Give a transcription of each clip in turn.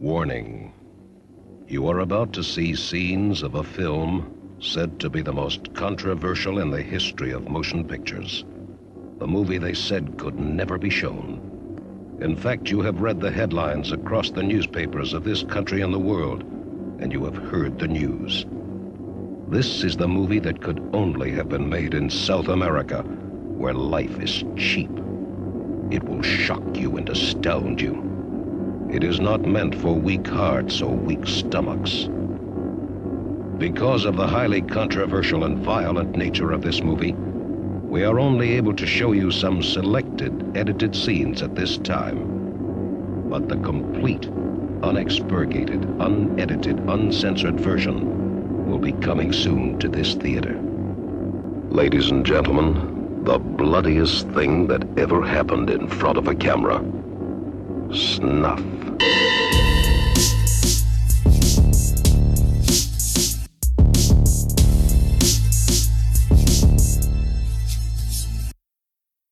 Warning. You are about to see scenes of a film said to be the most controversial in the history of motion pictures. The movie they said could never be shown. In fact, you have read the headlines across the newspapers of this country and the world, and you have heard the news. This is the movie that could only have been made in South America, where life is cheap. It will shock you and astound you. It is not meant for weak hearts or weak stomachs. Because of the highly controversial and violent nature of this movie, we are only able to show you some selected edited scenes at this time. But the complete, unexpurgated, unedited, uncensored version will be coming soon to this theater. Ladies and gentlemen, the bloodiest thing that ever happened in front of a camera. Snuff.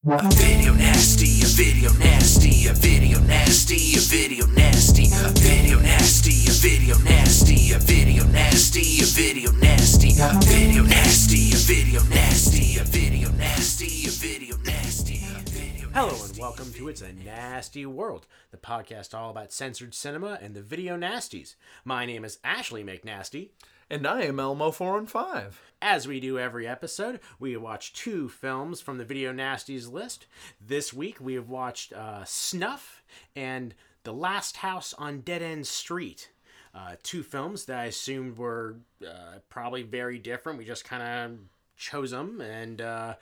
A video nasty, a video nasty, a video nasty, a video nasty, a video nasty, a video nasty, a video nasty, a video nasty, a video nasty, a video nasty, a video nasty, a video nasty, a video Hello and welcome to It's a Nasty World, the podcast all about censored cinema and the video nasties. My name is Ashley McNasty. And I am Elmo 4 and 5. As we do every episode, we watch two films from the Video Nasties list. This week we have watched uh, Snuff and The Last House on Dead End Street. Uh, two films that I assumed were uh, probably very different. We just kind of chose them. And uh,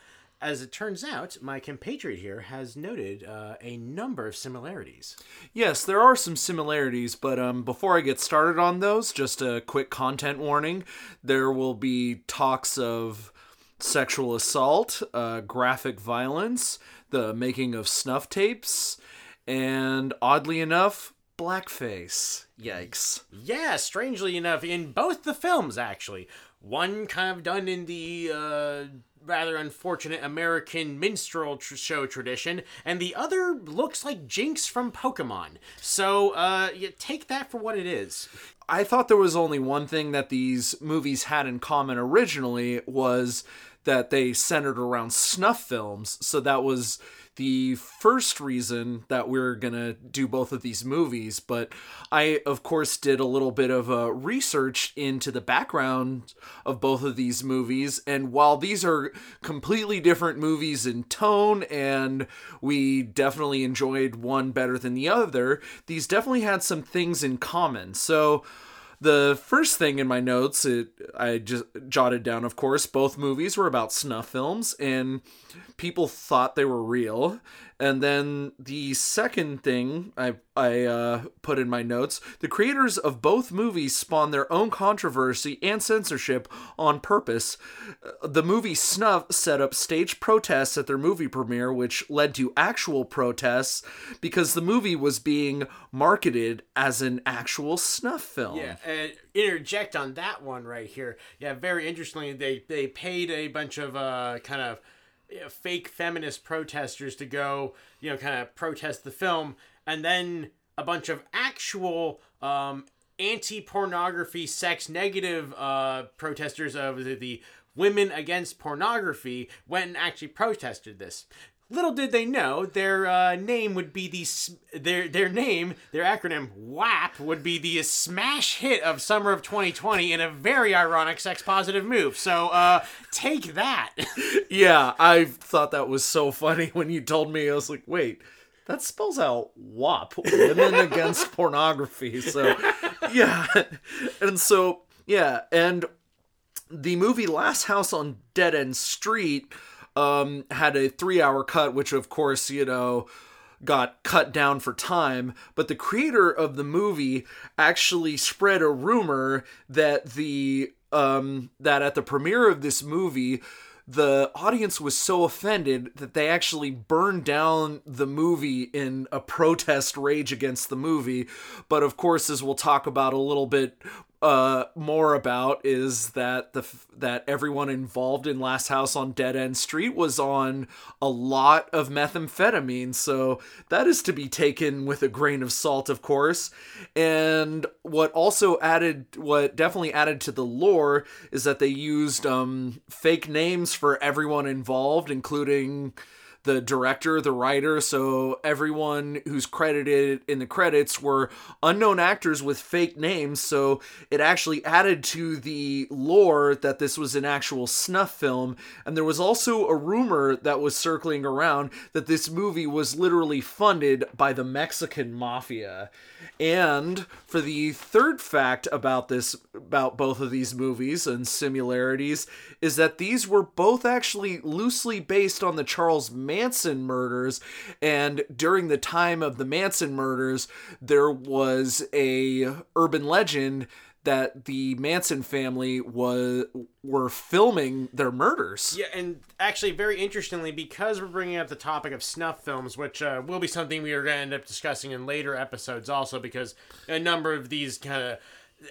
as it turns out, my compatriot here has noted uh, a number of similarities. Yes, there are some similarities, but um, before I get started on those, just a quick content warning. There will be talks of sexual assault, uh, graphic violence, the making of snuff tapes, and oddly enough, blackface. Yikes. Yeah, strangely enough, in both the films, actually. One kind of done in the uh, rather unfortunate American minstrel tr- show tradition, and the other looks like Jynx from Pokemon. So, uh, you take that for what it is. I thought there was only one thing that these movies had in common originally was that they centered around snuff films. So that was the first reason that we are going to do both of these movies. But I, of course, did a little bit of uh, research into the background of both of these movies. And while these are completely different movies in tone, and we definitely enjoyed one better than the other, these definitely had some things in common. So, the first thing in my notes, it, I just jotted down, of course, both movies were about snuff films, and people thought they were real. And then the second thing I I uh, put in my notes: the creators of both movies spawned their own controversy and censorship on purpose. Uh, The movie Snuff set up staged protests at their movie premiere, which led to actual protests because the movie was being marketed as an actual snuff film. Yeah, interject on that one right here. Yeah, very interestingly, they they paid a bunch of uh, kind of fake feminist protesters to go, you know, kind of protest the film, and then a bunch of actual um, anti-pornography, sex negative uh, protesters of the, the women against pornography went and actually protested this. Little did they know their uh, name would be the their their name their acronym WAP would be the smash hit of summer of 2020 in a very ironic sex positive move. So uh, take that. Yeah, I thought that was so funny when you told me. I was like, wait, that spells out WAP, Women Against Pornography. So, yeah. And so, yeah. And the movie Last House on Dead End Street um, had a three hour cut, which, of course, you know, got cut down for time. But the creator of the movie actually spread a rumor that the um, that at the premiere of this movie, the audience was so offended that they actually burned down the movie in a protest rage against the movie. But of course, as we'll talk about a little bit uh, more about is that the that everyone involved in Last House on Dead End Street was on a lot of methamphetamine, so that is to be taken with a grain of salt, of course. And what also added, what definitely added to the lore, is that they used um, fake names for everyone involved, including the director, the writer, so everyone who's credited in the credits were unknown actors with fake names, so it actually added to the lore that this was an actual snuff film. And there was also a rumor that was circling around that this movie was literally funded by the Mexican mafia. And for the third fact about this, about both of these movies and similarities, is that these were both actually loosely based on the Charles Manson murders. And during the time of the Manson murders, there was a urban legend that the Manson family was were filming their murders. Yeah, and actually, very interestingly, because we're bringing up the topic of snuff films, which uh, will be something we are going to end up discussing in later episodes, also because a number of these kind of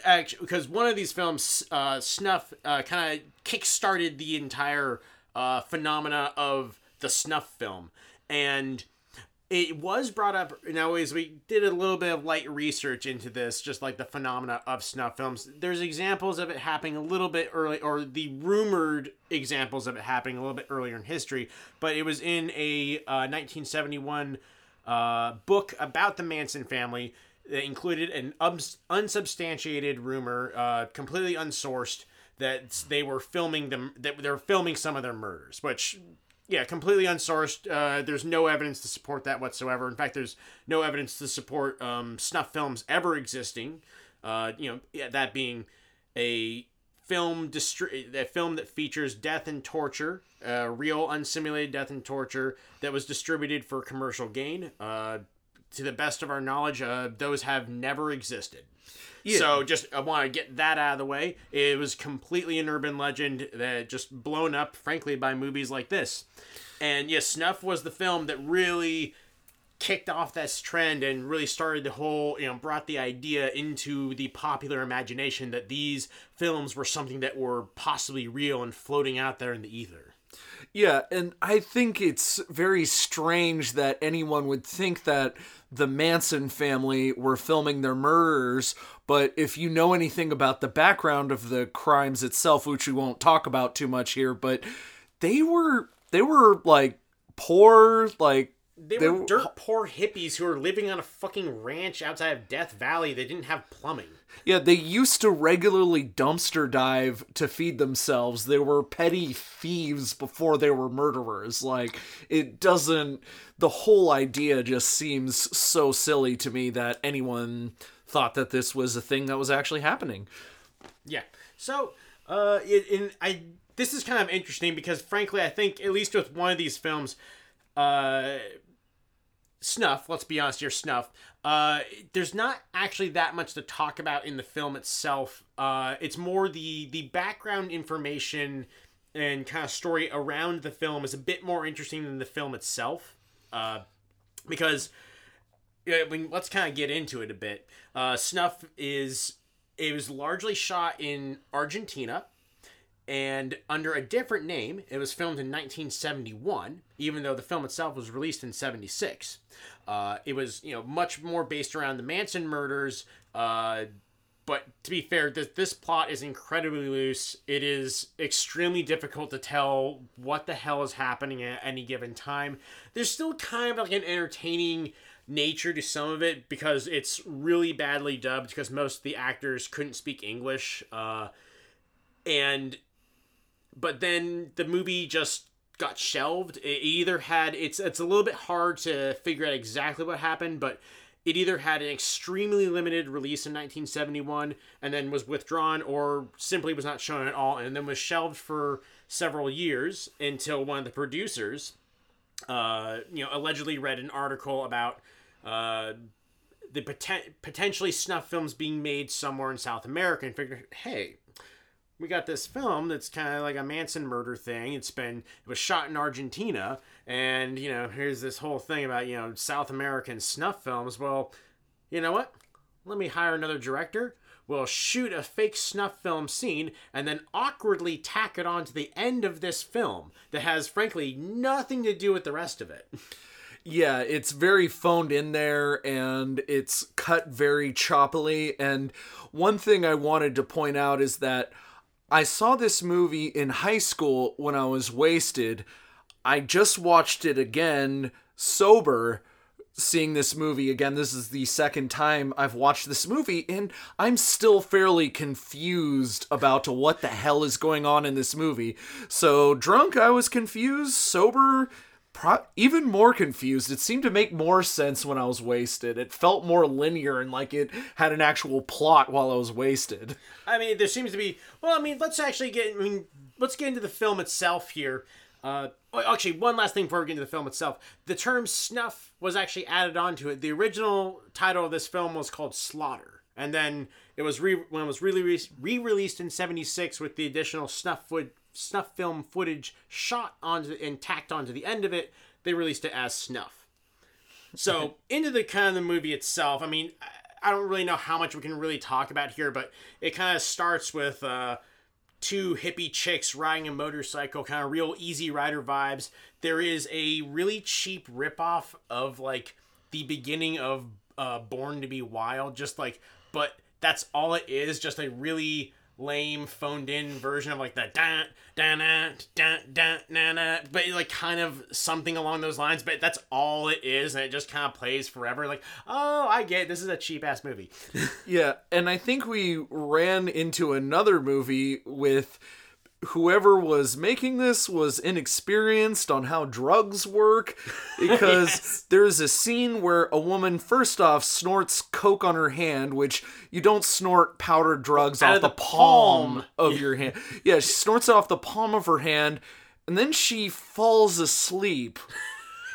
actually because one of these films, uh, Snuff, uh, kind of kick-started the entire uh, phenomena of the snuff film, and it was brought up now as we did a little bit of light research into this just like the phenomena of snuff films there's examples of it happening a little bit early or the rumored examples of it happening a little bit earlier in history but it was in a uh, 1971 uh, book about the manson family that included an ubs- unsubstantiated rumor uh, completely unsourced that they were filming them that they're filming some of their murders which yeah, completely unsourced. Uh, there's no evidence to support that whatsoever. In fact, there's no evidence to support um, snuff films ever existing. Uh, you know, that being a film distri- a film that features death and torture, uh, real unsimulated death and torture that was distributed for commercial gain. Uh, to the best of our knowledge, uh, those have never existed. So just I want to get that out of the way. It was completely an urban legend that just blown up, frankly, by movies like this. And yes, Snuff was the film that really kicked off this trend and really started the whole, you know, brought the idea into the popular imagination that these films were something that were possibly real and floating out there in the ether. Yeah, and I think it's very strange that anyone would think that the Manson family were filming their murders, but if you know anything about the background of the crimes itself, which we won't talk about too much here, but they were they were like poor, like They, They were were- dirt poor hippies who were living on a fucking ranch outside of Death Valley. They didn't have plumbing. Yeah, they used to regularly dumpster dive to feed themselves. They were petty thieves before they were murderers. Like, it doesn't. The whole idea just seems so silly to me that anyone thought that this was a thing that was actually happening. Yeah. So, uh, it, in I this is kind of interesting because frankly, I think at least with one of these films, uh, Snuff. Let's be honest here, Snuff. Uh, there's not actually that much to talk about in the film itself. Uh, it's more the the background information and kind of story around the film is a bit more interesting than the film itself. Uh, because I mean, let's kind of get into it a bit. Uh, Snuff is it was largely shot in Argentina and under a different name. It was filmed in 1971, even though the film itself was released in 76. Uh, it was you know much more based around the Manson murders. Uh, but to be fair, this, this plot is incredibly loose. It is extremely difficult to tell what the hell is happening at any given time. There's still kind of like an entertaining nature to some of it because it's really badly dubbed because most of the actors couldn't speak English. Uh, and but then the movie just got shelved. It either had it's it's a little bit hard to figure out exactly what happened, but it either had an extremely limited release in 1971 and then was withdrawn or simply was not shown at all and then was shelved for several years until one of the producers uh, you know allegedly read an article about uh, the poten- potentially snuff films being made somewhere in South America and figured hey we got this film that's kind of like a Manson murder thing. It's been it was shot in Argentina, and you know here's this whole thing about you know South American snuff films. Well, you know what? Let me hire another director. We'll shoot a fake snuff film scene and then awkwardly tack it on to the end of this film that has, frankly, nothing to do with the rest of it. Yeah, it's very phoned in there and it's cut very choppily. And one thing I wanted to point out is that I saw this movie in high school when I was wasted. I just watched it again sober seeing this movie again. This is the second time I've watched this movie, and I'm still fairly confused about what the hell is going on in this movie. So, drunk, I was confused. Sober, pro- even more confused. It seemed to make more sense when I was wasted. It felt more linear and like it had an actual plot while I was wasted. I mean, there seems to be. Well, I mean, let's actually get. I mean, let's get into the film itself here. Uh, oh, actually, one last thing before we get into the film itself. The term snuff was actually added onto it. The original title of this film was called Slaughter, and then it was re- when it was really re released in '76 with the additional snuff snuff film footage shot onto and tacked onto the end of it. They released it as Snuff. So into the kind of the movie itself. I mean, I- don't really know how much we can really talk about here, but it kind of starts with. Uh, two hippie chicks riding a motorcycle, kind of real easy rider vibes. There is a really cheap ripoff of like the beginning of uh, Born to Be Wild, just like, but that's all it is, just a really lame phoned in version of like the da da da da da na na but like kind of something along those lines but that's all it is and it just kind of plays forever like oh i get it. this is a cheap ass movie Yeah, and I think we ran into another movie with whoever was making this was inexperienced on how drugs work because Yes. there's a scene where a woman first off snorts coke on her hand which you don't snort powdered drugs Out off of the, the palm, palm. of your hand yeah she snorts it off the palm of her hand and then she falls asleep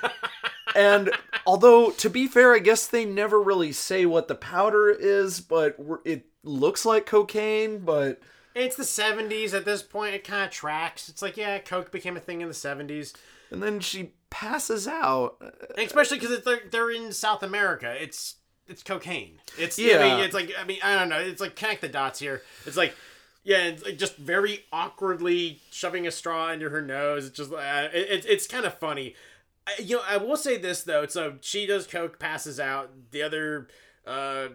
and although to be fair i guess they never really say what the powder is but it looks like cocaine but It's the 70s at this point. It kind of tracks. It's like, yeah, Coke became a thing in the 70s. and then she passes out especially because they're, they're in South America. It's it's cocaine. It's, I Yeah. mean, it's like, I mean, I don't know. It's like connect the dots here. It's like, yeah, it's like just very awkwardly shoving a straw into her nose. It's just, uh, it, it's it's kind of funny. I, you know, I will say this, though. So she does Coke, passes out. The other, uh,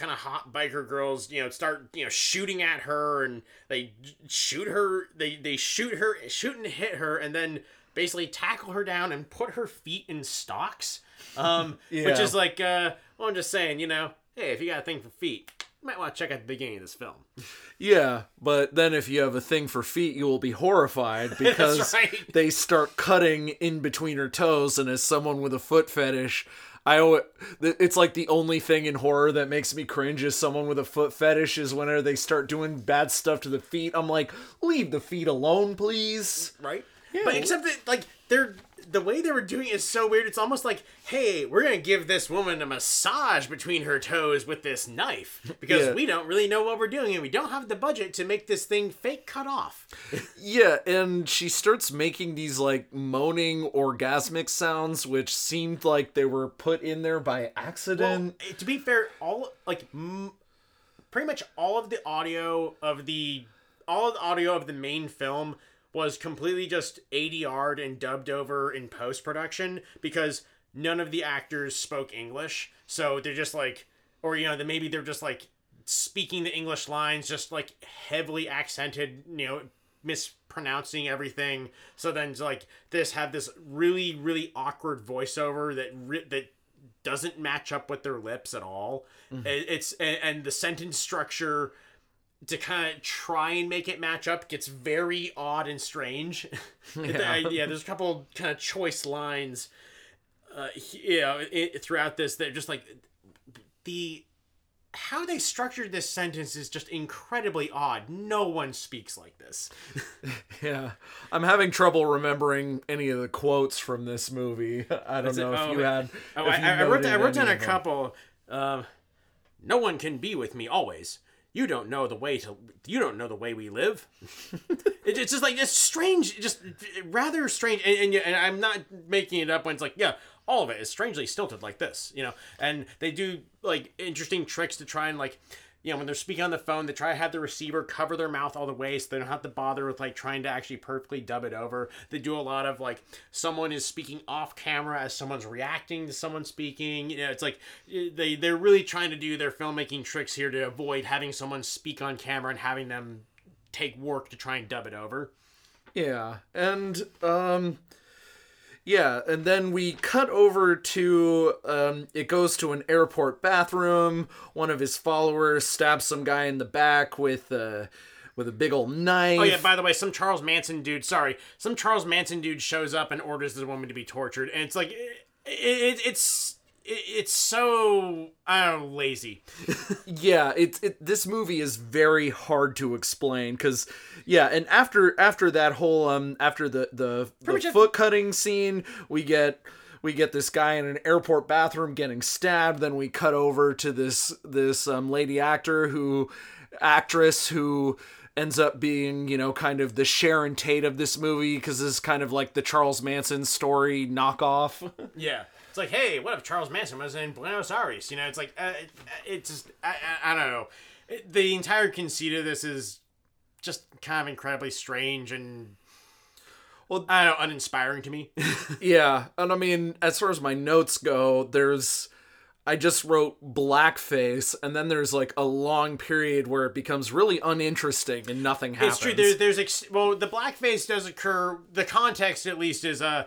kind of hot biker girls, you know, start you know shooting at her, and they shoot her. They they shoot her, shoot and hit her, and then basically tackle her down and put her feet in stocks. Um, which is like, uh, well, I'm just saying, you know, hey, if you got a thing for feet, you might want to check out the beginning of this film. yeah but then if you have a thing for feet you will be horrified because right. they start cutting in between her toes and as someone with a foot fetish I it's like the only thing in horror that makes me cringe is someone with a foot fetish is whenever they start doing bad stuff to the feet. I'm like, leave the feet alone, please. right? but except that like they're the way they were doing it is so weird. It's almost like, hey, we're gonna give this woman a massage between her toes with this knife because Yeah. we don't really know what we're doing and we don't have the budget to make this thing fake cut off. Yeah, and she starts making these like moaning orgasmic sounds, which seemed like they were put in there by accident. eh, to be fair, all like m- pretty much all of the audio of the all of the audio of the main film was completely just ADR'd and dubbed over in post production because none of the actors spoke English, so they're just like, or you know, maybe they're just like speaking the English lines, just like heavily accented, you know, mispronouncing everything. So then, like, this had this really, really awkward voiceover that ri- that doesn't match up with their lips at all. Mm-hmm. It- It's and, and the sentence structure to kind of try and make it match up gets very odd and strange. yeah. yeah, there's a couple kind of choice lines, uh, you know, i throughout this that just like the how they structured this sentence is just incredibly odd. No one speaks like this. Yeah, I'm having trouble remembering any of the quotes from this movie. I don't know if Oh, you had. Oh, I, you I wrote, I wrote down a couple. Um, no one can be with me always. You don't know the way to. You don't know the way we live. it, it's just like it's strange, just rather strange. And, and, and I'm not making it up when it's like, yeah, all of it is strangely stilted like this, you know. And they do like interesting tricks to try and like you know, when they're speaking on the phone, they try to have the receiver cover their mouth all the way so they don't have to bother with like trying to actually perfectly dub it over. They do a lot of like someone is speaking off camera as someone's reacting to someone speaking. You know, it's like they they're really trying to do their filmmaking tricks here to avoid having someone speak on camera and having them take work to try and dub it over. Yeah, and um yeah, and then we cut over to um it goes to an airport bathroom. One of his followers stabs some guy in the back with uh with a big old knife. Oh yeah, by the way, some Charles Manson dude, sorry, some Charles Manson dude shows up and orders this woman to be tortured, and it's like, it, it, it's it, it's so I don't know, lazy. yeah, it, it this movie is very hard to explain because yeah, and after after that whole um after the the, the foot cutting scene, we get we get this guy in an airport bathroom getting stabbed. Then we cut over to this this um, lady actor who actress who ends up being you know kind of the Sharon Tate of this movie because this is kind of like the Charles Manson story knockoff. Yeah. It's like, hey, what if Charles Manson was in Buenos Aires? You know, it's like, uh, it, it's just, I, I, I don't know. It, the entire conceit of this is just kind of incredibly strange and, Well- I don't know, uninspiring to me. Yeah, and I mean, as far as my notes go, there's I just wrote blackface, and then there's like a long period where it becomes really uninteresting and nothing happens. It's true. There's, there's, ex- well, the blackface does occur. The context, at least, is uh,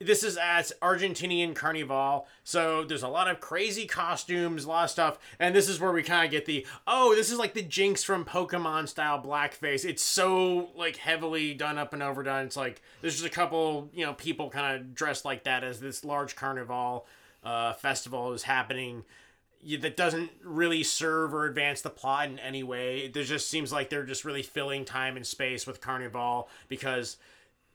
this is at Argentinian Carnival, so there's a lot of crazy costumes, a lot of stuff, and this is where we kind of get the oh, this is like the Jynx from Pokemon style blackface. It's so like heavily done up and overdone. It's like there's just a couple, you know, people kind of dressed like that as this large carnival uh, festival is happening that doesn't really serve or advance the plot in any way. There just seems like they're just really filling time and space with Carnival because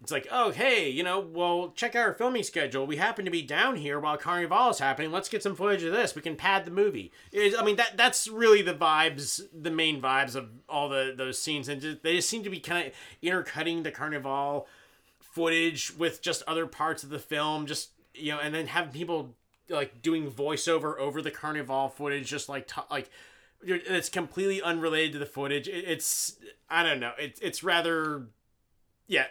it's like, oh, hey, you know, well, check out our filming schedule. We happen to be down here while Carnival is happening. Let's get some footage of this. We can pad the movie. I mean, that that's really the vibes, the main vibes of all the those scenes, and just, they just seem to be kind of intercutting the Carnival footage with just other parts of the film, just you know, and then having people like doing voiceover over the carnival footage just like t- like it's completely unrelated to the footage it, it's i don't know it's it's rather yeah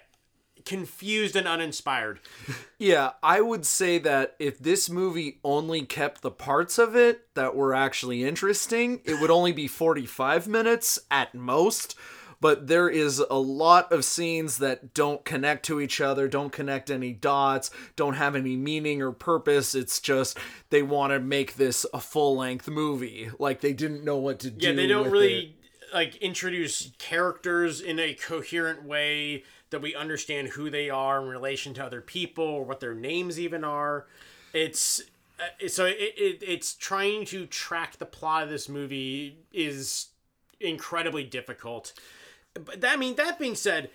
confused and uninspired Yeah, I would say that if this movie only kept the parts of it that were actually interesting, it would only be 45 minutes at most. But there is a lot of scenes that don't connect to each other, don't connect any dots, don't have any meaning or purpose. It's just they want to make this a full length movie. Like they didn't know what to do. yeah they don't really it. like introduce characters in a coherent way that we understand who they are in relation to other people or what their names even are. It's uh, so it, it it's trying to track the plot of this movie is incredibly difficult. But that, I mean that being said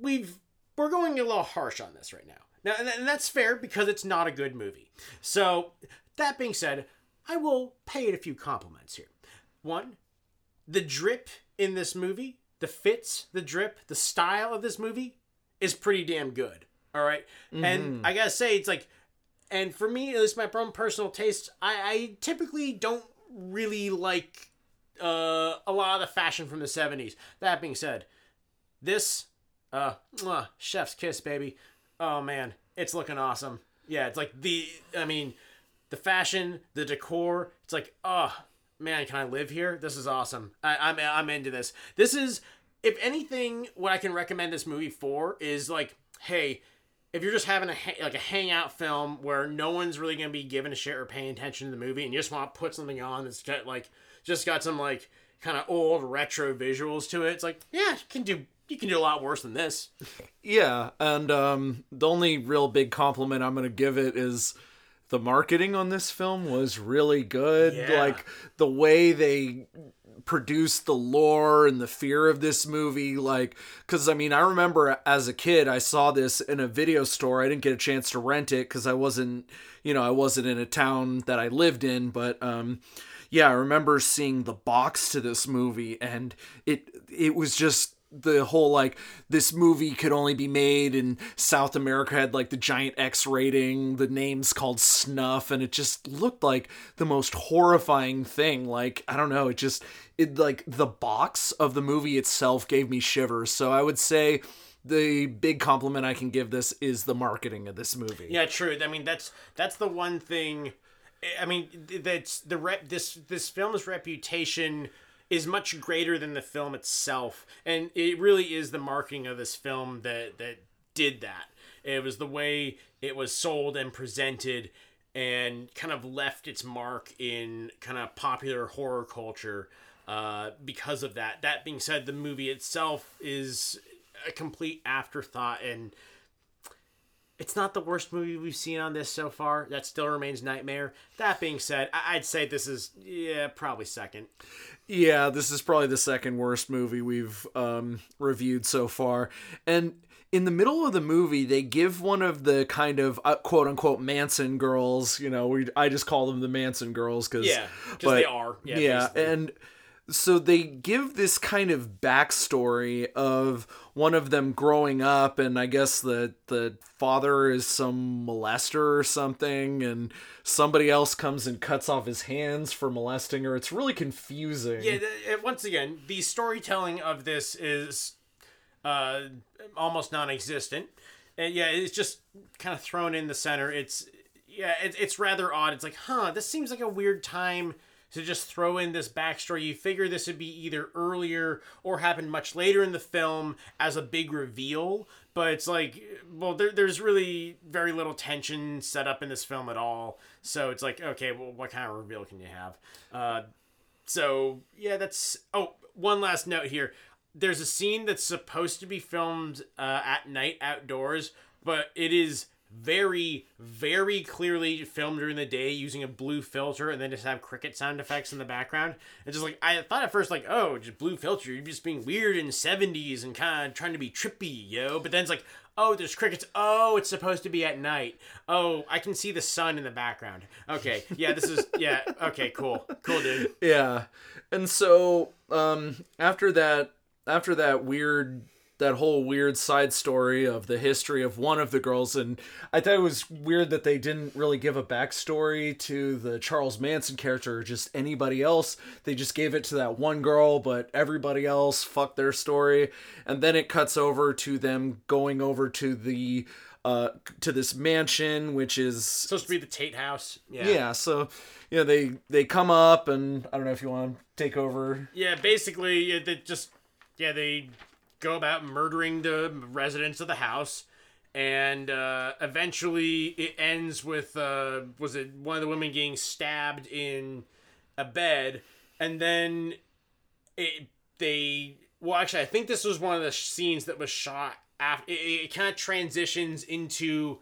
we've we're going a little harsh on this right now. Now and and that's fair because it's not a good movie. So that being said I will pay it a few compliments here. One the drip in this movie, the fits, the drip, the style of this movie is pretty damn good. All right? And I gotta say, it's like, and for me, at least my own personal taste, I, I typically don't really like uh, a lot of the fashion from the 70s. That being said, this, uh, mwah, chef's kiss, baby. Oh man, it's looking awesome. Yeah, it's like the, I mean, the fashion, the decor. It's like, oh man, can I live here? This is awesome. I, I'm I'm into this. This is, if anything, what I can recommend this movie for is like, hey, if you're just having a like a hangout film where no one's really gonna be giving a shit or paying attention to the movie, and you just want to put something on that's got like just got some like kind of old retro visuals to it, it's like, yeah, you can do you can do a lot worse than this. Yeah, and um, the only real big compliment I'm gonna give it is the marketing on this film was really good. Yeah. Like the way they produced the lore and the fear of this movie like because i mean i remember as a kid i saw this in a video store i didn't get a chance to rent it because i wasn't you know i wasn't in a town that i lived in but um yeah i remember seeing the box to this movie and it it was just the whole like this movie could only be made in South America had like the giant X rating, the name's called Snuff, and it just looked like the most horrifying thing. Like, I don't know, it just it like the box of the movie itself gave me shivers. So I would say the big compliment I can give this is the marketing of this movie. Yeah, true. I mean, that's that's the one thing. I mean, that's the rep. This this film's reputation is much greater than the film itself, and it really is the marketing of this film that that did that. It was the way it was sold and presented, and kind of left its mark in kind of popular horror culture. Uh, because of that. That being said, the movie itself is a complete afterthought and it's not the worst movie we've seen on this so far. That still remains Nightmare. That being said, I'd say this is yeah probably second. Yeah, this is probably the second worst movie we've um, reviewed so far. And in the middle of the movie, they give one of the kind of uh, quote unquote Manson girls. You know, we I just call them the Manson girls because Yeah, 'cause they are. Yeah, Yeah, basically. So they give this kind of backstory of one of them growing up, and I guess the the father is some molester or something, and somebody else comes and cuts off his hands for molesting her. It's really confusing. Yeah, once again, the storytelling of this is uh, almost non-existent, and yeah, it's just kind of thrown in the center. It's yeah, it, it's rather odd. It's like, huh, this seems like a weird time to just throw in this backstory. You figure this would be either earlier or happen much later in the film as a big reveal, but it's like, well, there, there's really very little tension set up in this film at all. So it's like, okay, well, what kind of reveal can you have? Uh, so yeah, that's. Oh, one last note here. There's a scene that's supposed to be filmed uh, at night outdoors, but it is very, very clearly filmed during the day using a blue filter, and then just have cricket sound effects in the background. It's just like I thought at first, like, oh, just blue filter, you're just being weird in '70s and kind of trying to be trippy, yo. But then it's like, oh, there's crickets. Oh, it's supposed to be at night. Oh, I can see the sun in the background. Okay, yeah, this is yeah. Okay, cool, cool, dude. Yeah. And so um after that after that weird that whole weird side story of the history of one of the girls and I thought it was weird that they didn't really give a backstory to the Charles Manson character or just anybody else. They just gave it to that one girl, but everybody else fucked their story. And then it cuts over to them going over to the uh to this mansion which is supposed to be the Tate House. Yeah. yeah, so you know they they come up and I don't know if you want to take over. Yeah, basically, they just yeah they go about murdering the residents of the house, and uh, eventually it ends with uh, was it one of the women getting stabbed in a bed, and then it they well actually I think this was one of the scenes that was shot after it, it kind of transitions into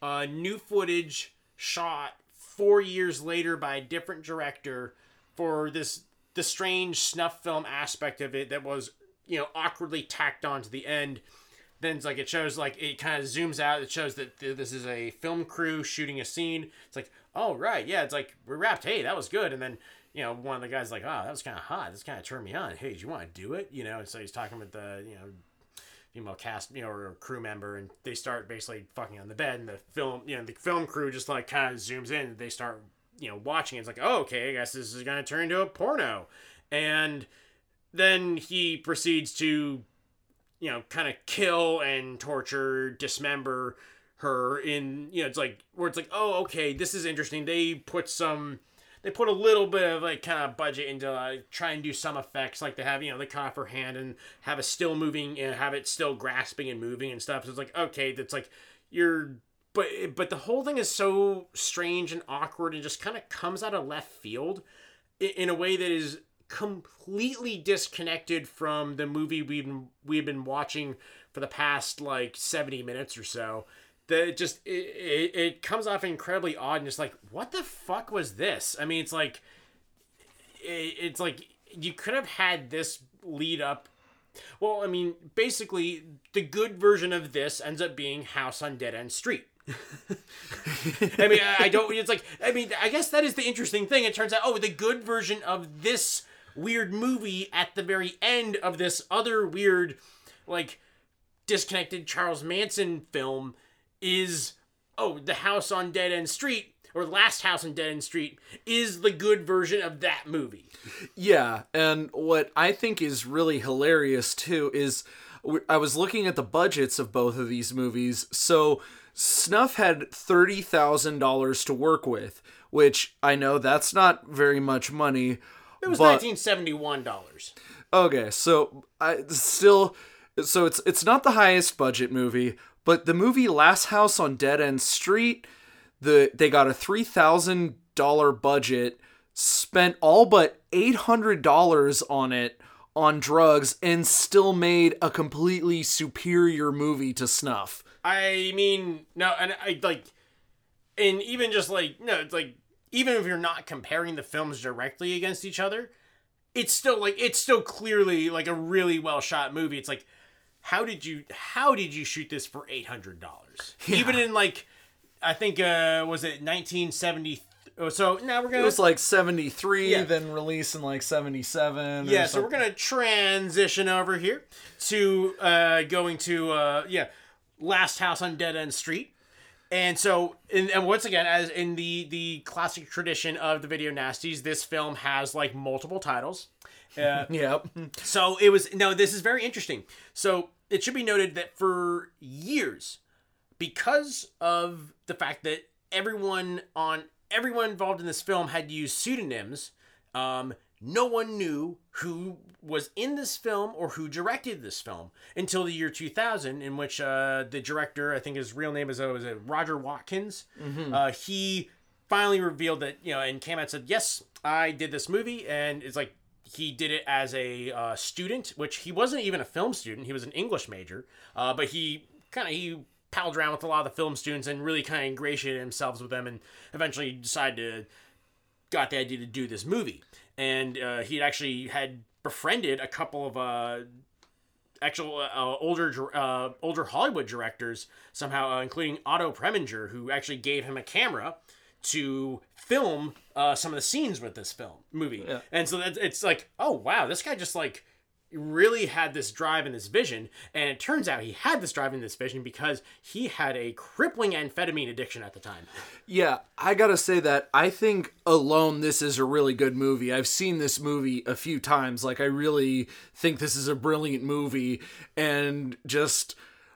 uh, new footage shot four years later by a different director for this the strange snuff film aspect of it that was you know awkwardly tacked on to the end. Then it's like it shows like it kind of zooms out. It shows that th- this is a film crew shooting a scene. It's like oh right yeah it's like we wrapped. Hey that was good. And then you know one of the guys like oh that was kind of hot. This kind of turned me on. Hey do you want to do it? You know and so he's talking with the you know female cast, you know, or crew member, and they start basically fucking on the bed, and the film, you know, the film crew just like kind of zooms in, and they start, you know, watching. It's like, oh, okay, I guess this is gonna turn into a porno, and then he proceeds to, you know, kind of kill and torture, dismember her in, you know, it's like where it's like, oh, okay, this is interesting. They put some they put a little bit of like kind of budget into uh, try and do some effects like they have you know they cut off her hand and have it still moving and have it still grasping and moving and stuff so it's like okay that's like you're but but the whole thing is so strange and awkward and just kind of comes out of left field i- in a way that is completely disconnected from the movie we've been, we've been watching for the past like 70 minutes or so that just it, it, it comes off incredibly odd and just like what the fuck was this i mean it's like it, it's like you could have had this lead up well i mean basically the good version of this ends up being house on dead end street I mean, I I don't. It's like I mean, I guess that is the interesting thing. It turns out, oh, the good version of this weird movie at the very end of this other weird, like, disconnected Charles Manson film is oh, the house on Dead End Street or Last House on Dead End Street is the good version of that movie. Yeah, and what I think is really hilarious too is I was looking at the budgets of both of these movies. So Snuff had $30,000 to work with, which I know that's not very much money. It was but- nineteen seventy one dollars. Okay, so I still so it's it's not the highest budget movie, but the movie Last House on Dead End Street, the they got a three thousand dollar budget, spent all but eight hundred dollars on it on drugs, and still made a completely superior movie to Snuff. I mean, no, and I like, and even just like no, it's like even if you're not comparing the films directly against each other, it's still like it's still clearly like a really well shot movie. It's like, how did you how did you shoot this for eight hundred dollars? Even in like, I think uh was it nineteen seventy? Oh, so now we're gonna It was like seventy three, Yeah. then release in like seventy seven. yeah, so we're gonna transition over here to uh, going to uh, yeah, Last House on Dead End Street, and so and, and once again, as in the the classic tradition of the video nasties, this film has like multiple titles. Uh, Yep. so it was no, this is very interesting. So it should be noted that for years, because of the fact that everyone on everyone involved in this film had used pseudonyms, um, no one knew who was in this film or who directed this film until the year 2000, in which uh, the director, I think his real name is uh, was it Roger Watkins, uh, he finally revealed that you know and came out and said, "Yes, I did this movie," and it's like he did it as a uh, student, which he wasn't even a film student. He was an English major, uh, but he kind of he palled around with a lot of the film students and really kind of ingratiated himself with them, and eventually decided to got the idea to do this movie. And uh, he actually had befriended a couple of uh, actual uh, older uh, older Hollywood directors somehow, uh, including Otto Preminger, who actually gave him a camera to film uh, some of the scenes with this film movie. And so that's, it's like, oh wow, this guy just like really had this drive and this vision. And it turns out he had this drive and this vision because he had a crippling amphetamine addiction at the time. Yeah, I gotta say that I think alone this is a really good movie. I've seen this movie a few times. Like, I really think this is a brilliant movie, and just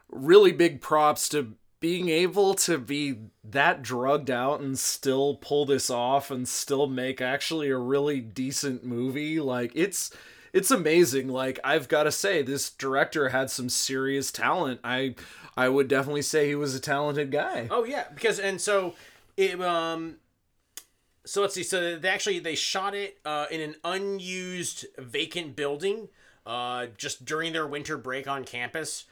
really big props to being able to be that drugged out and still pull this off and still make actually a really decent movie. Like, it's. It's amazing. Like I've got to say, this director had some serious talent. I, I would definitely say he was a talented guy. Oh yeah, because and so it um so let's see. So they actually they shot it uh, in an unused vacant building uh, just during their winter break on campus.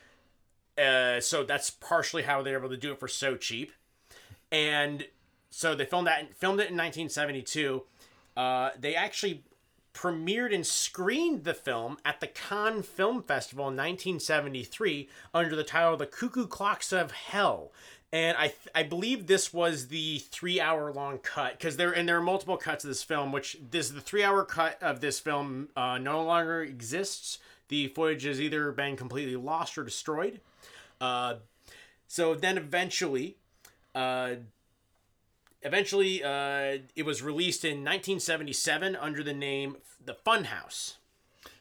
Uh, so that's partially how they're able to do it for so cheap. And so they filmed that filmed it in 1972. Uh, they actually premiered and screened the film at the Cannes Film Festival in 1973 under the title "The Cuckoo Clocks of Hell." And I, th- I believe this was the three hour long cut because there and there are multiple cuts of this film, which this the three hour cut of this film uh, no longer exists. The footage has either been completely lost or destroyed. Uh, so then eventually, uh, eventually uh, it was released in 1977 under the name The Funhouse.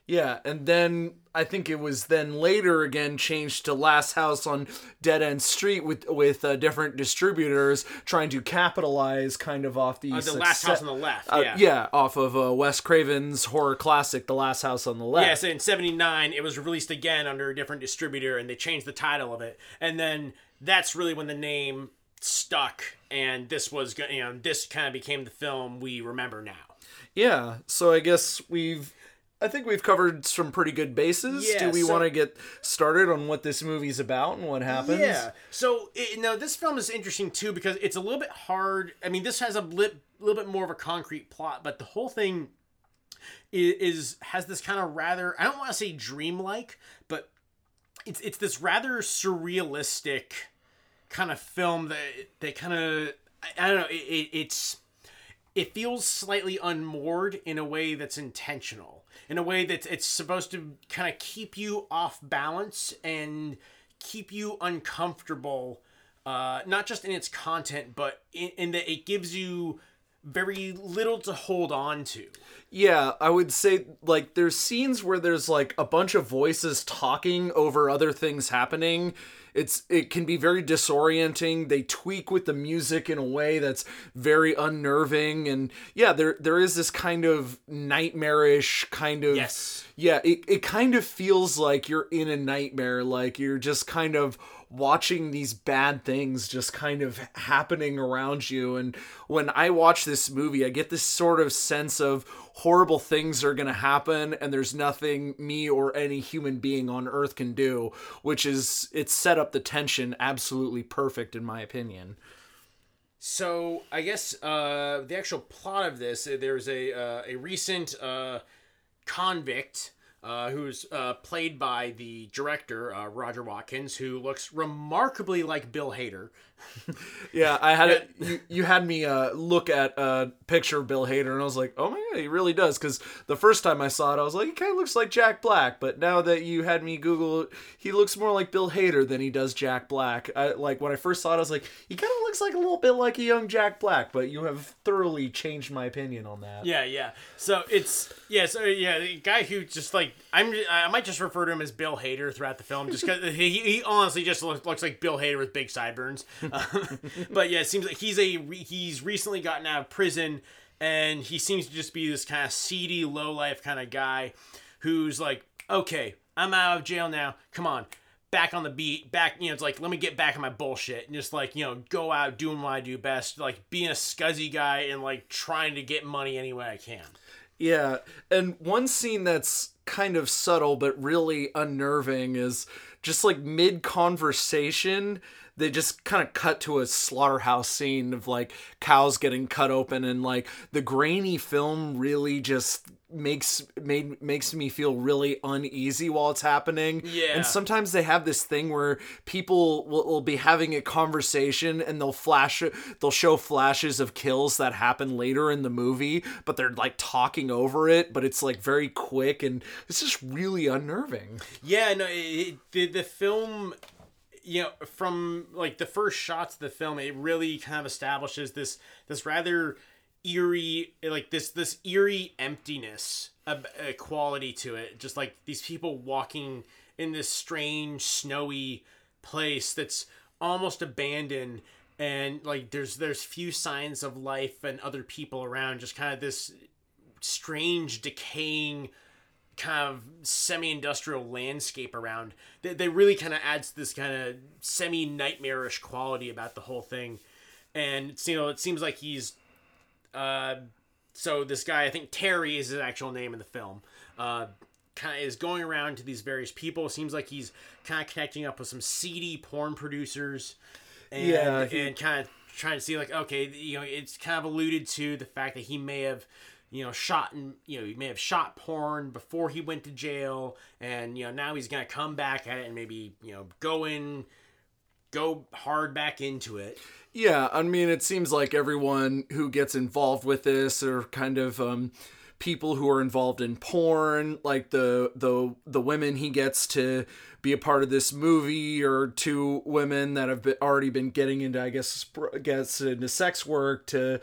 Yeah, and then I think it was then later again changed to Last House on Dead End Street with with uh, different distributors trying to capitalize kind of off the Uh, the Last House on the Left. uh, yeah. yeah, off of uh, Wes Craven's horror classic, The Last House on the Left. Yes, in '79 it was released again under a different distributor, and they changed the title of it. And then that's really when the name stuck, and this was you know this kind of became the film we remember now. Yeah, so I guess we've I think we've covered some pretty good bases. Yeah, Do we so- want to get started on what this movie's about and what happens? Yeah. So it, now this film is interesting too because it's a little bit hard. I mean, this has a lit, little bit more of a concrete plot, but the whole thing is, is has this kind of rather I don't want to say dreamlike, but it's it's this rather surrealistic kind of film that that kind of I, I don't know. It, it, it's it feels slightly unmoored in a way that's intentional in a way that it's supposed to kind of keep you off balance and keep you uncomfortable uh, not just in its content but in, in that it gives you very little to hold on to Yeah, I would say like there's scenes where there's like a bunch of voices talking over other things happening. It's it can be very disorienting. They tweak with the music in a way that's very unnerving and yeah, there there is this kind of nightmarish kind of Yes. Yeah, it, it kind of feels like you're in a nightmare, like you're just kind of watching these bad things just kind of happening around you. And when I watch this movie, I get this sort of sense of horrible things are going to happen and there's nothing me or any human being on earth can do, which is, it set up the tension absolutely perfect, in my opinion. So I guess uh, the actual plot of this, uh, there's a uh, a recent uh, convict uh, who's uh, played by the director uh, Roger Watkins, who looks remarkably like Bill Hader. Yeah, I had it. You, you had me uh, look at a picture of Bill Hader, and I was like, "Oh my god, he really does." Because the first time I saw it, I was like, "He kind of looks like Jack Black." But now that you had me Google, he looks more like Bill Hader than he does Jack Black. I, like when I first saw it, I was like, "He kind of looks like a little bit like a young Jack Black." But you have thoroughly changed my opinion on that. Yeah, yeah. So it's yeah, so yeah, the guy who just like I'm I might just refer to him as Bill Hader throughout the film, just because he, he honestly just looks, looks like Bill Hader with big sideburns. But yeah, it seems like he's a he's recently gotten out of prison, and he seems to just be this kind of seedy, low life kind of guy, who's like, okay, I'm out of jail now. Come on. Back on the beat, back, you know, it's like, let me get back on my bullshit and just like, you know, go out doing what I do best, like being a scuzzy guy and like trying to get money any way I can. Yeah, and one scene that's kind of subtle but really unnerving is just like mid conversation they just kind of cut to a slaughterhouse scene of like cows getting cut open and like the grainy film really just makes made makes me feel really uneasy while it's happening Yeah. and sometimes they have this thing where people will, will be having a conversation and they'll flash they'll show flashes of kills that happen later in the movie but they're like talking over it but it's like very quick and it's just really unnerving Yeah, no, it, it, the the film, you know, from like the first shots of the film, it really kind of establishes this this rather eerie, like this this eerie emptiness uh, uh, quality to it. Just like these people walking in this strange snowy place that's almost abandoned and like there's there's few signs of life and other people around. Just kind of this strange decaying kind of semi-industrial landscape around. They, they really kind of adds this kind of semi-nightmarish quality about the whole thing. And you know it seems like he's uh so this guy i think terry is his actual name in the film. Uh kind of is going around to these various people. Seems like he's kind of connecting up with some seedy porn producers and, Yeah, he- and kind of trying to see like okay you know it's kind of alluded to the fact that he may have you know shot and you know he may have shot porn before he went to jail. And you know now he's gonna come back at it and maybe you know go in go hard back into it. Yeah, I mean, it seems like everyone who gets involved with this are kind of um, people who are involved in porn, like the the the women he gets to be a part of this movie, or two women that have been, already been getting into, I guess, gets into sex work to,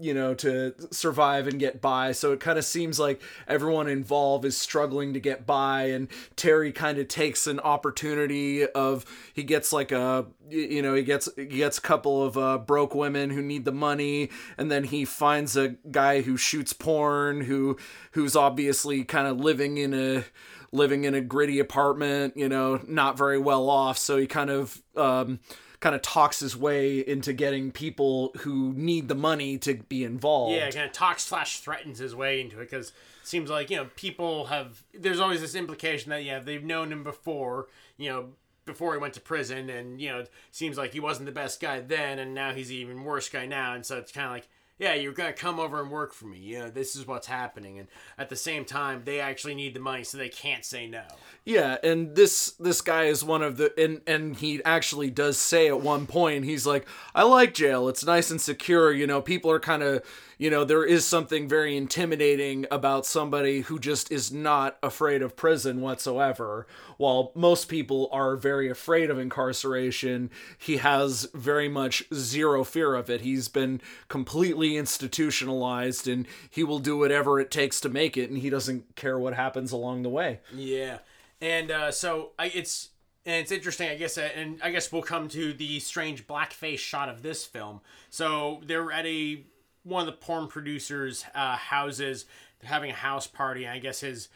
you know, to survive and get by. So it kind of seems like everyone involved is struggling to get by, and Terry kind of takes an opportunity of he gets like a you know he gets he gets a couple of uh, broke women who need the money and then he finds a guy who shoots porn who who's obviously kind of living in a living in a gritty apartment you know not very well off so he kind of um kind of talks his way into getting people who need the money to be involved Yeah, kind of talks slash threatens his way into it because it seems like you know people have. There's always this implication that yeah they've known him before, you know, before he went to prison, and you know it seems like he wasn't the best guy then, and now he's even worse guy now, and so it's kind of like. Yeah, you're gonna come over and work for me. You know, this is what's happening, and at the same time, they actually need the money, so they can't say no. Yeah, and this this guy is one of the and and he actually does say at one point he's like, "I like jail. It's nice and secure. You know, people are kind of you know, there is something very intimidating about somebody who just is not afraid of prison whatsoever. While most people are very afraid of incarceration, he has very much zero fear of it. He's been completely institutionalized and he will do whatever it takes to make it, and he doesn't care what happens along the way. Yeah, and uh, so I, it's and it's interesting, I guess, and I guess we'll come to the strange blackface shot of this film. So they're at a one of the porn producers' uh, houses. Having a house party. I guess his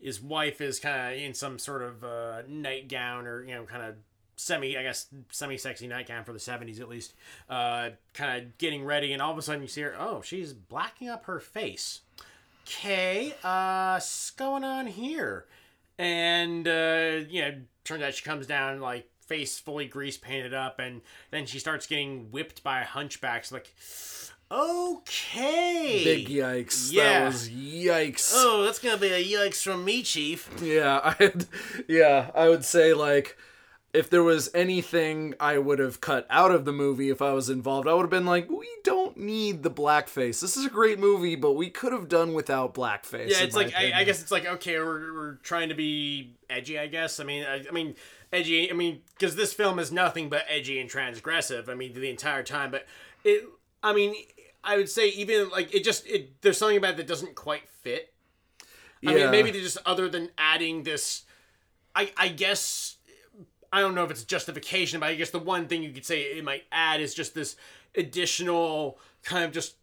his wife is kind of in some sort of uh, nightgown or you know, kind of semi, I guess, semi sexy nightgown for the seventies at least. Uh, kind of getting ready, and all of a sudden you see her. Oh, she's blacking up her face. Okay, uh, what's going on here? And uh, you know, turns out she comes down like face fully grease painted up, and then she starts getting whipped by hunchbacks. Like, okay, Big yikes. Yeah. That was yikes. Oh, that's gonna be a yikes from me, Chief. Yeah, I yeah, I would say like if there was anything I would have cut out of the movie if I was involved, I would have been like, we don't need the blackface. This is a great movie, but we could have done without blackface. Yeah, it's like I, I guess it's like okay, we're, we're trying to be edgy. I guess. I mean, I, I mean edgy. I mean, because this film is nothing but edgy and transgressive. I mean, the entire time. But it. I mean, I would say even like it just it. There's something about it that doesn't quite fit. I Yeah. mean, maybe they just other than adding this. I I guess I don't know if it's justification, but I guess the one thing you could say it might add is just this additional kind of just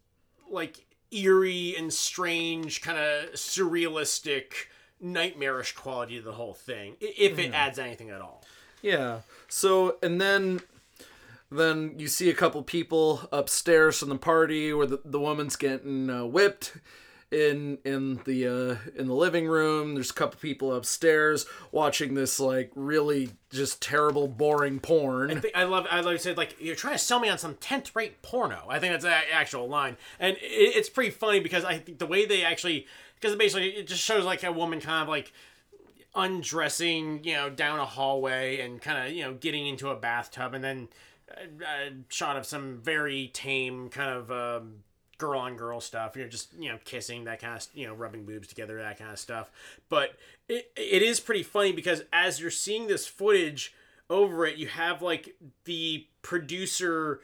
like eerie and strange, kind of surrealistic, nightmarish quality to the whole thing, if it hmm. adds anything at all. Yeah. So and then then you see a couple people upstairs from the party where the, the woman's getting uh, whipped in in the uh, in the living room. There's a couple people upstairs watching this like really just terrible boring porn. I, think, I love. I like said like you're trying to sell me on some tenth rate porno. I think that's the actual line, and it, it's pretty funny because I think the way they actually because basically it just shows like a woman kind of like undressing, you know, down a hallway and kind of you know getting into a bathtub, and then a, shot of some very tame kind of. Um, girl on girl stuff you know just you know kissing that kind of you know rubbing boobs together that kind of stuff but it, it is pretty funny because as you're seeing this footage over it you have like the producer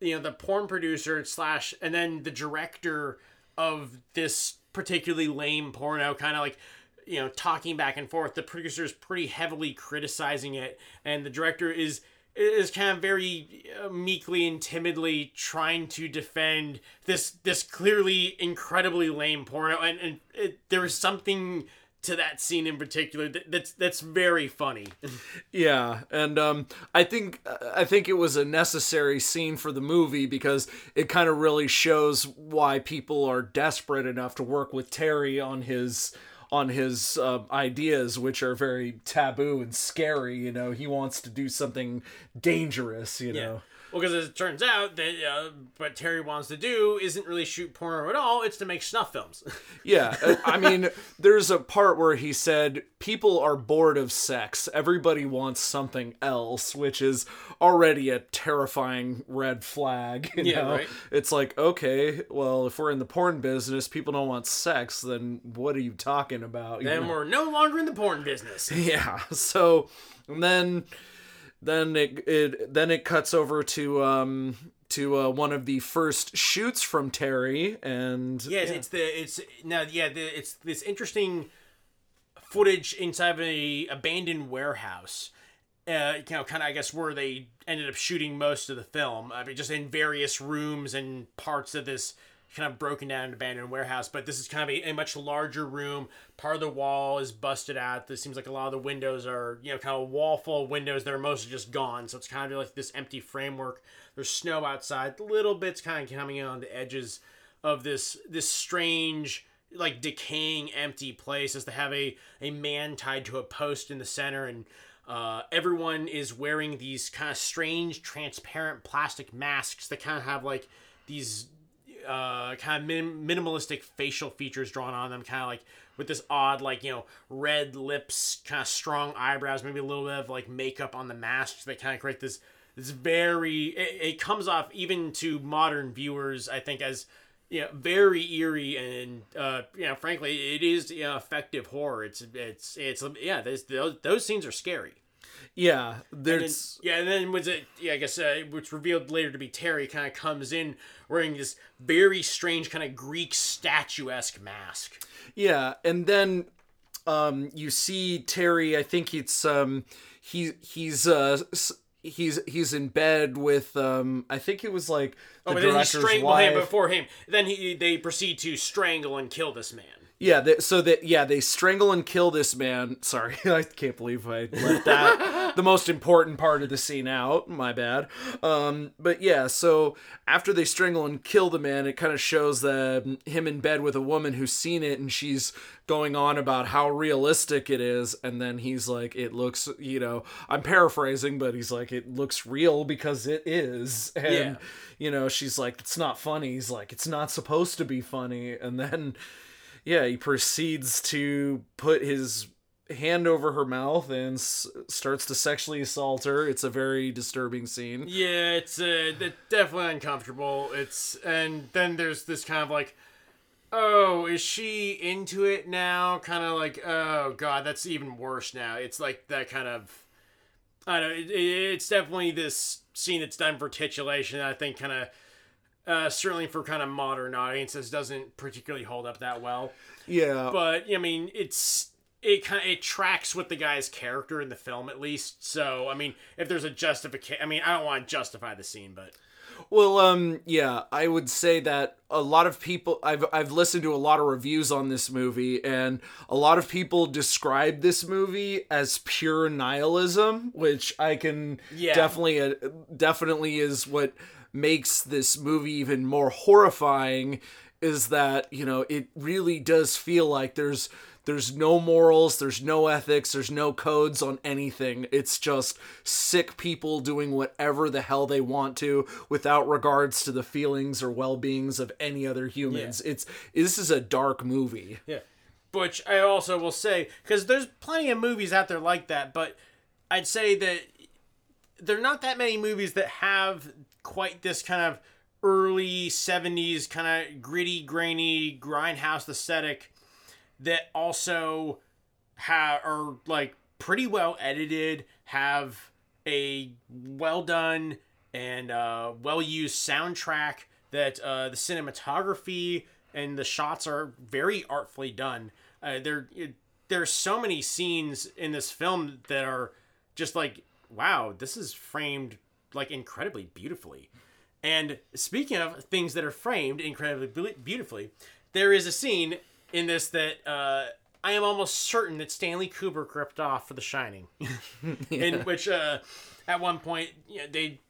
you know the porn producer slash and then the director of this particularly lame porno kind of like you know talking back and forth the producer is pretty heavily criticizing it and the director is is kind of very uh, meekly and timidly trying to defend this this clearly incredibly lame porno. And, and it, there is something to that scene in particular that, that's that's very funny. Yeah, and um, I think I think it was a necessary scene for the movie because it kind of really shows why people are desperate enough to work with Terry on his on his uh, ideas, which are very taboo and scary. You know, he wants to do something dangerous. You know. Well, because it turns out that uh, what Terry wants to do isn't really shoot porno at all; it's to make snuff films. Yeah, uh, I mean, there's a part where he said people are bored of sex. Everybody wants something else, which is already a terrifying red flag. You Yeah, know? right. It's like, okay, well, if we're in the porn business, people don't want sex, then what are you talking about? You then know? we're no longer in the porn business. Yeah. So and then then it, it then it cuts over to um to uh, one of the first shoots from Terry and Yes, it's the it's now yeah the, it's this interesting footage inside of a abandoned warehouse. Uh, you know, kind of I guess where they ended up shooting most of the film. I mean, just in various rooms and parts of this kind of broken down and abandoned warehouse. But this is kind of a, a much larger room. Part of the wall is busted out. This seems like a lot of the windows are you know kind of wall full of windows that are mostly just gone. So it's kind of like this empty framework. There's snow outside. Little bits kind of coming in on the edges of this this strange like decaying empty place as they have a a man tied to a post in the center and uh, everyone is wearing these kind of strange transparent plastic masks that kind of have like these uh, kind of min- minimalistic facial features drawn on them kind of like with this odd like you know red lips kind of strong eyebrows maybe a little bit of like makeup on the mask that kind of create this this very it, it comes off even to modern viewers i think as yeah, very eerie and uh, you know, frankly, it is you know, effective horror. It's it's it's yeah, those, those scenes are scary. Yeah, And then, there's yeah, and then was it? Yeah, I guess uh, which revealed later to be Terry kind of comes in wearing this very strange kind of Greek statuesque mask. yeah, and then um you see Terry, I think it's um he he's uh he's he's in bed with um I think it was like the Oh, but then he wife. him before him. Then he they proceed to strangle and kill this man. Yeah, they, so that yeah, they strangle and kill this man. Sorry, I can't believe I left that the most important part of the scene out. My bad. Um, but yeah, so after they strangle and kill the man, it kind of shows that him in bed with a woman who's seen it, and she's going on about how realistic it is, and then he's like, "It looks," you know, I'm paraphrasing, but he's like, "It looks real because it is," and Yeah. you know, she's like, "It's not funny." He's like, "It's not supposed to be funny," and then yeah, he proceeds to put his hand over her mouth and s- starts to sexually assault her. It's a very disturbing scene. Yeah, it's uh, definitely uncomfortable. It's and then there's this kind of like, oh, is she into it now? Kind of like, oh god, that's even worse now. It's like that kind of, I don't. know, It, it's definitely this scene that's done for titulation. I think kind of. Uh, certainly for kind of modern audiences doesn't particularly hold up that well Yeah. but I mean, it's it kind of it tracks with the guy's character in the film at least. So I mean, if there's a justification, I mean, I don't want to justify the scene, but Well, um, yeah, I would say that a lot of people I've I've listened to a lot of reviews on this movie, and a lot of people describe this movie as pure nihilism, which I can Yeah. definitely uh, definitely is what makes this movie even more horrifying. Is that you know it really does feel like there's there's no morals, there's no ethics, there's no codes on anything. It's just sick people doing whatever the hell they want to without regards to the feelings or well-beings of any other humans. It's this is a dark movie. yeah. Which I also will say because there's plenty of movies out there like that, but I'd say that there are not that many movies that have quite this kind of early 70s kind of gritty grainy grindhouse aesthetic that also have are like pretty well edited have a well done and uh, well used soundtrack that uh, the cinematography and the shots are very artfully done. Uh, there there's so many scenes in this film that are just like wow this is framed like incredibly beautifully. And speaking of things that are framed incredibly beautifully, there is a scene in this that uh, I am almost certain that Stanley Kubrick ripped off for The Shining, in which uh, at one point you know, they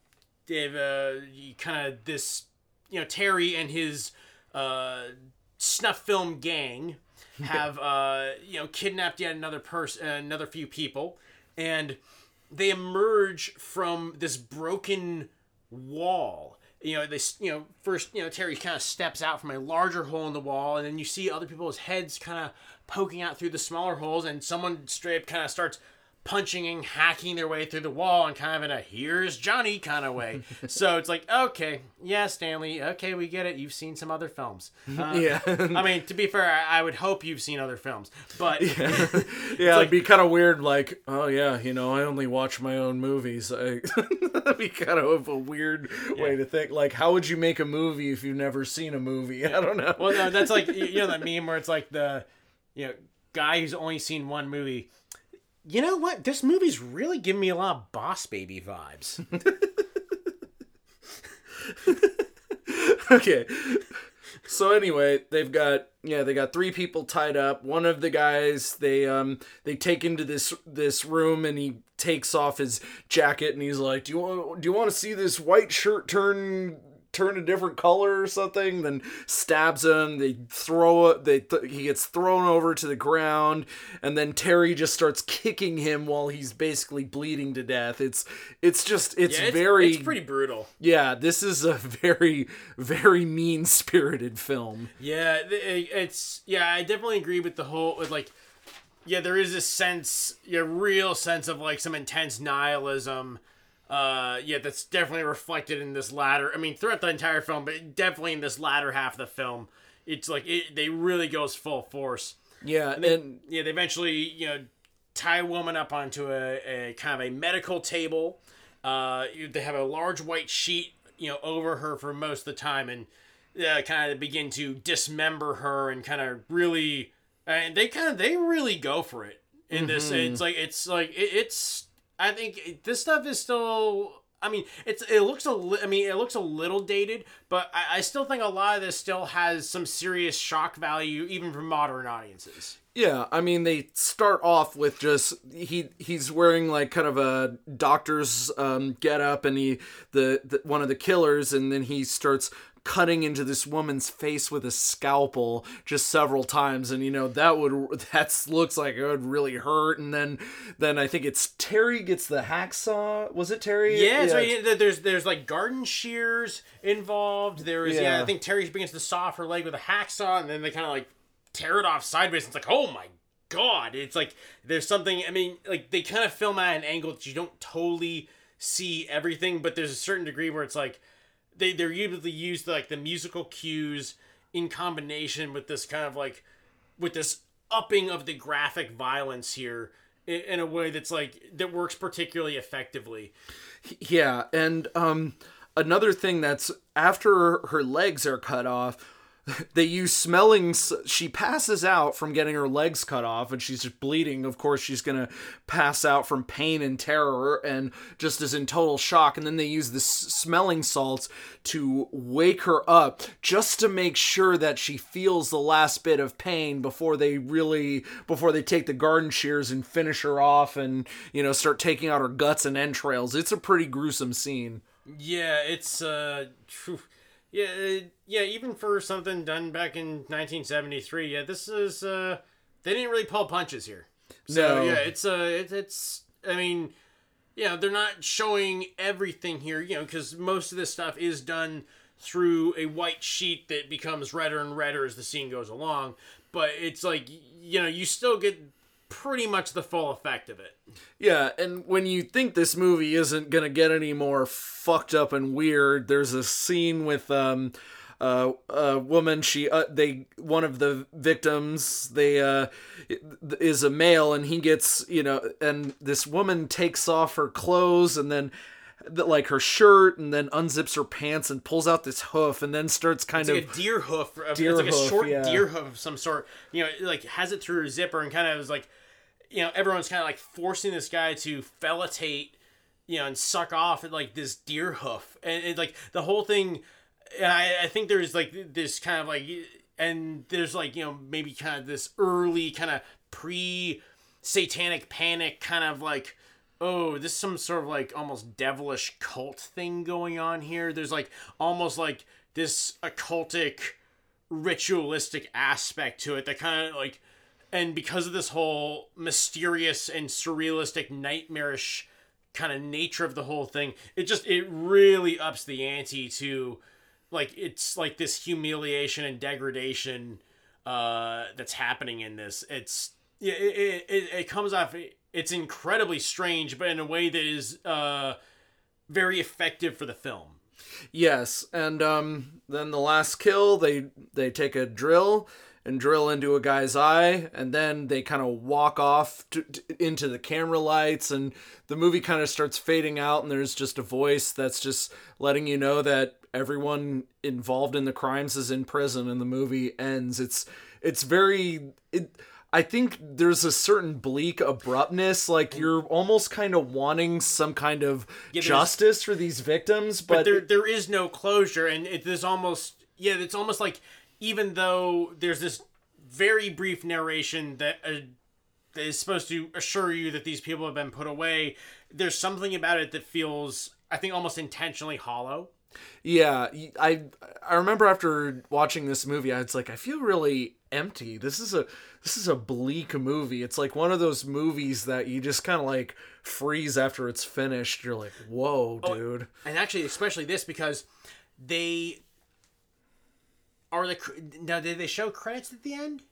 they've uh, kind of this you know Terry and his uh, snuff film gang have uh, you know kidnapped yet another person, another few people, and they emerge from this broken wall. You know, they you know first you know Terry kind of steps out from a larger hole in the wall, and then you see other people's heads kind of poking out through the smaller holes, and someone straight up kind of starts punching and hacking their way through the wall and kind of in a here's Johnny kind of way. so it's like, okay, yeah, Stanley, okay, we get it. You've seen some other films. Uh, Yeah. I mean, to be fair, I, would hope you've seen other films, but Yeah, yeah, it'd be kind of weird. Like, oh yeah, you know, I only watch my own movies. I, that'd be kind of a weird way to think. Like, how would you make a movie if you've never seen a movie? I don't know. Well, no, that's like you know that meme where it's like the you know guy who's only seen one movie. You know what? This movie's really giving me a lot of Boss Baby vibes. okay. So anyway, they've got yeah, they got three people tied up. One of the guys they um they take into this this room and he takes off his jacket and he's like, "Do you want do you want to see this white shirt turn turn a different color or something?" Then stabs him. They throw it. They th- he gets thrown over to the ground and then Terry just starts kicking him while he's basically bleeding to death. It's it's just it's, Yeah, it's very it's pretty brutal. yeah, this is a very, very mean spirited film. Yeah, it's yeah. I definitely agree with the whole with like, yeah, there is a sense, a real sense of like some intense nihilism, Uh, yeah, that's definitely reflected in this latter. I mean, throughout the entire film, but definitely in this latter half of the film, it's like it, they really goes full force. Yeah, and then Yeah, they eventually you know tie a woman up onto a, a kind of a medical table. Uh, they have a large white sheet you know over her for most of the time, and uh, kind of begin to dismember her and kind of really, and they kind of they really go for it in this. It's like it's like it, it's. I think this stuff is still. I mean, it's it looks a li- I mean, it looks a little dated, but I, I still think a lot of this still has some serious shock value, even for modern audiences. Yeah, I mean they start off with just he he's wearing like kind of a doctor's um get up and he the, the one of the killers and then he starts cutting into this woman's face with a scalpel just several times and you know that would that looks like it would really hurt and then then I think it's Terry gets the hacksaw was it Terry Yeah, yeah, there's there's like garden shears involved. There is yeah. Yeah. I think Terry begins to saw off her leg with a hacksaw, and then they kind of like tear it off sideways. It's like, oh my god! It's like there's something. I mean, like they kind of film at an angle that you don't totally see everything, but there's a certain degree where it's like they they're usually used like the musical cues in combination with this kind of like with this upping of the graphic violence here in, in a way that's like that works particularly effectively. Yeah, and um another thing that's after her legs are cut off, they use smelling she passes out from getting her legs cut off and she's just bleeding. Of course, she's to pass out from pain and terror and just is in total shock and then they use the smelling salts to wake her up just to make sure that she feels the last bit of pain before they really before they take the garden shears and finish her off and you know start taking out her guts and entrails. It's a pretty gruesome scene. Yeah, it's uh. Yeah, uh, yeah. Even for something done back in 1973, yeah, this is uh, they didn't really pull punches here. So No. yeah, it's uh, it, it's. I mean, yeah, they're not showing everything here, you know, because most of this stuff is done through a white sheet that becomes redder and redder as the scene goes along. But it's like you know, you still get pretty much the full effect of it. Yeah, and when you think this movie isn't gonna get any more fucked up and weird, there's a scene with um uh, a woman she uh, they one of the victims they uh is a male and he gets you know and this woman takes off her clothes and then th- like her shirt and then unzips her pants and pulls out this hoof and then starts kind It's of like a deer hoof. Deer it's like a hoof, short yeah. deer hoof of some sort. You know, like has it through her zipper and kind of is like, you know, everyone's kind of like forcing this guy to fellitate, you know, and suck off at like this deer hoof, and it, like the whole thing. And I, I think there's like this kind of like, and there's like you know maybe kind of this early kind of pre satanic panic kind of like oh, this is some sort of like almost devilish cult thing going on here. There's like almost like this occultic ritualistic aspect to it that kind of like and because of this whole mysterious and surrealistic nightmarish kind of nature of the whole thing it just it really ups the ante to like it's like this humiliation and degradation uh that's happening in this. It's yeah it, it, it, comes off it's incredibly strange but in a way that is uh very effective for the film. Yes, and um, then the last kill, they they take a drill and drill into a guy's eye, and then they kind of walk off to, to- into the camera lights, and the movie kind of starts fading out, and there's just a voice that's just letting you know that everyone involved in the crimes is in prison, and the movie ends. It's it's very it. I think there's a certain bleak abruptness, like you're almost kind of wanting some kind of there's- justice for these victims, but, but there there is no closure and it is almost yeah it's almost like even though there's this very brief narration that uh, that is supposed to assure you that these people have been put away there's something about it that feels i think almost intentionally hollow Yeah, I I remember after watching this movie, I was like, I feel really empty. This is a this is a bleak movie. It's like one of those movies that you just kind of like freeze after it's finished. You're like, whoa, dude. and actually especially this because they are the now did they show credits at the end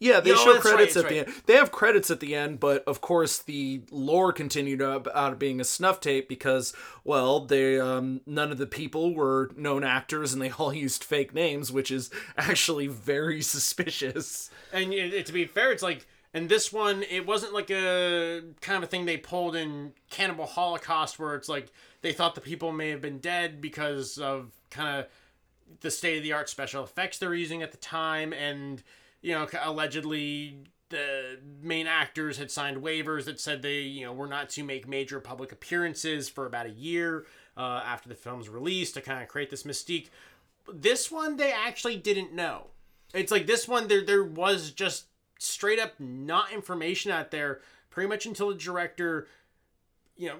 Yeah, they Yeah, show right, credits that's at the right. end. They have credits at the end, but of course the lore continued up out of being a snuff tape because, well, they um, none of the people were known actors and they all used fake names, which is actually very suspicious. And to be fair, it's like, and this one, it wasn't like a kind of a thing they pulled in Cannibal Holocaust where it's like they thought the people may have been dead because of kind of the state of the art special effects they're using at the time, and you know, allegedly the main actors had signed waivers that said they, you know, were not to make major public appearances for about a year uh, after the film's release to kind of create this mystique. This one, they actually didn't know. It's like this one, there there was just straight up not information out there pretty much until the director, you know,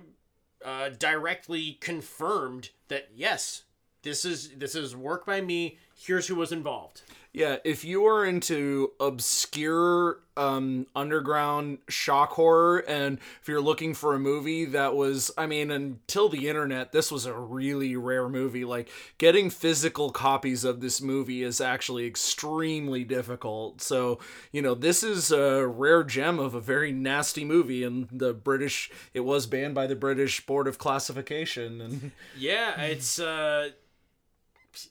uh, directly confirmed that yes, this is this is work by me. Here's who was involved. Yeah, if you are into obscure um, underground shock horror, and if you're looking for a movie that was, I mean, until the internet, this was a really rare movie. Like, getting physical copies of this movie is actually extremely difficult. So, you know, this is a rare gem of a very nasty movie, and the British, it was banned by the British Board of Classification. And Yeah, it's uh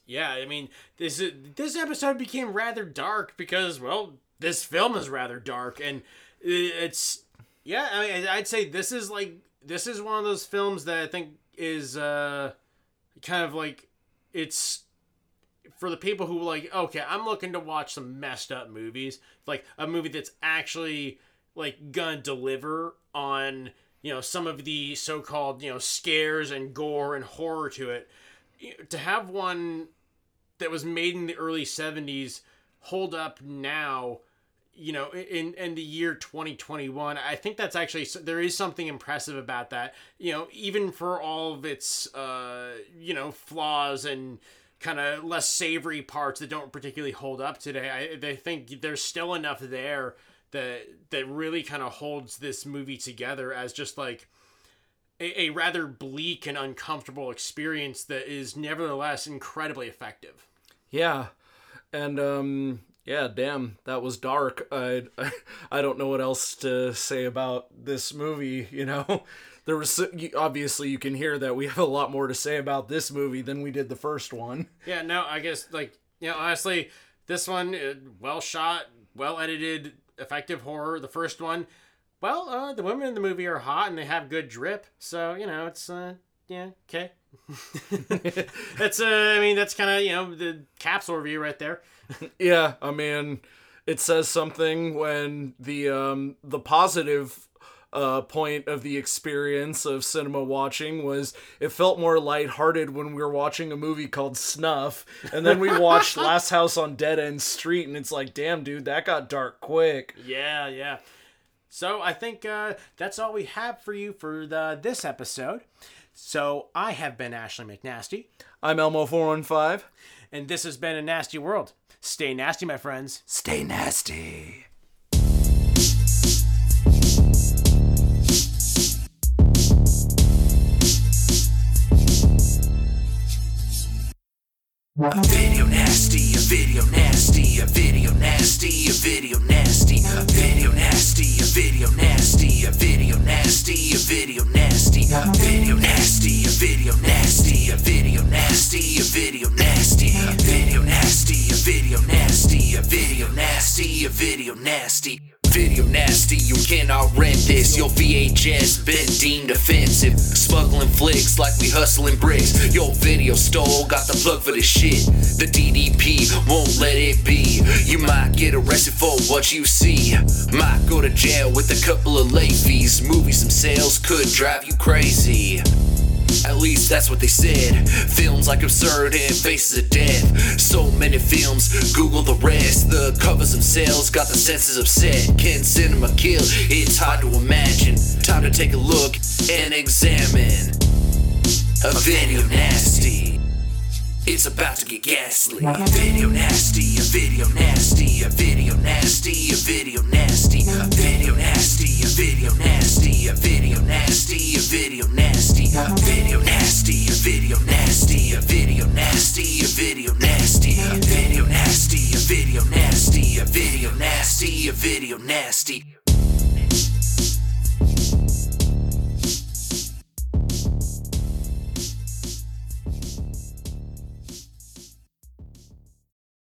yeah, I mean, this this episode became rather dark because well, this film is rather dark and it's yeah, I mean, I'd say this is like this is one of those films that I think is uh kind of like it's for the people who like okay, I'm looking to watch some messed up movies, like a movie that's actually like gonna deliver on you know some of the so-called you know scares and gore and horror to it to have one that was made in the early 70s hold up now you know in in the year 2021 i think that's actually there is something impressive about that. You know even for all of its uh you know flaws and kind of less savory parts that don't particularly hold up today i they think there's still enough there that that really kind of holds this movie together as just like a, a rather bleak and uncomfortable experience that is nevertheless incredibly effective. Yeah, and um, yeah, damn, that was dark. I, I I don't know what else to say about this movie. You know, there was obviously you can hear that we have a lot more to say about this movie than we did the first one. Yeah, no, I guess like you know honestly, this one uh, well shot, well edited, effective horror. The first one, well, uh, the women in the movie are hot and they have good drip, so you know it's uh yeah okay. that's uh, I mean that's kind of you know the capsule review right there. Yeah, I mean, it says something when the um the positive uh, point of the experience of cinema watching was it felt more lighthearted when we were watching a movie called Snuff, and then we watched Last House on Dead End Street, and it's like, damn, dude, that got dark quick. Yeah, yeah. So I think uh, that's all we have for you for the this episode. So I have been Ashley McNasty, I'm Elmo415. and this has been a nasty world. Stay nasty, my friends. Stay nasty. Video video nasty, a video nasty, a video nasty, a video nasty, a video nasty, a video nasty, a video nasty, a video nasty, a video nasty, a video nasty, a video nasty, a video nasty, a video nasty, a video nasty, a video nasty. Video nasty, you cannot rent this. Your VHS been deemed offensive. Smuggling flicks like we hustling bricks. Your video stole, got the plug for this shit. The DPP won't let it be. You might get arrested for what you see. Might go to jail with a couple of late fees. Movies themselves could drive you crazy. At least that's what they said. Films like Absurd and Faces of Death. So many films, Google the rest. The covers themselves got the senses upset. Can cinema kill? It's hard to imagine. Time to take a look and examine. A video nasty. It's about to get ghastly. A video nasty, a video nasty, a video nasty, a video nasty, a video nasty, a video nasty, a video nasty, a video nasty, a video nasty, a video nasty, a video nasty, a video nasty, a video nasty, a video nasty. nasty, a video nasty, a video nasty.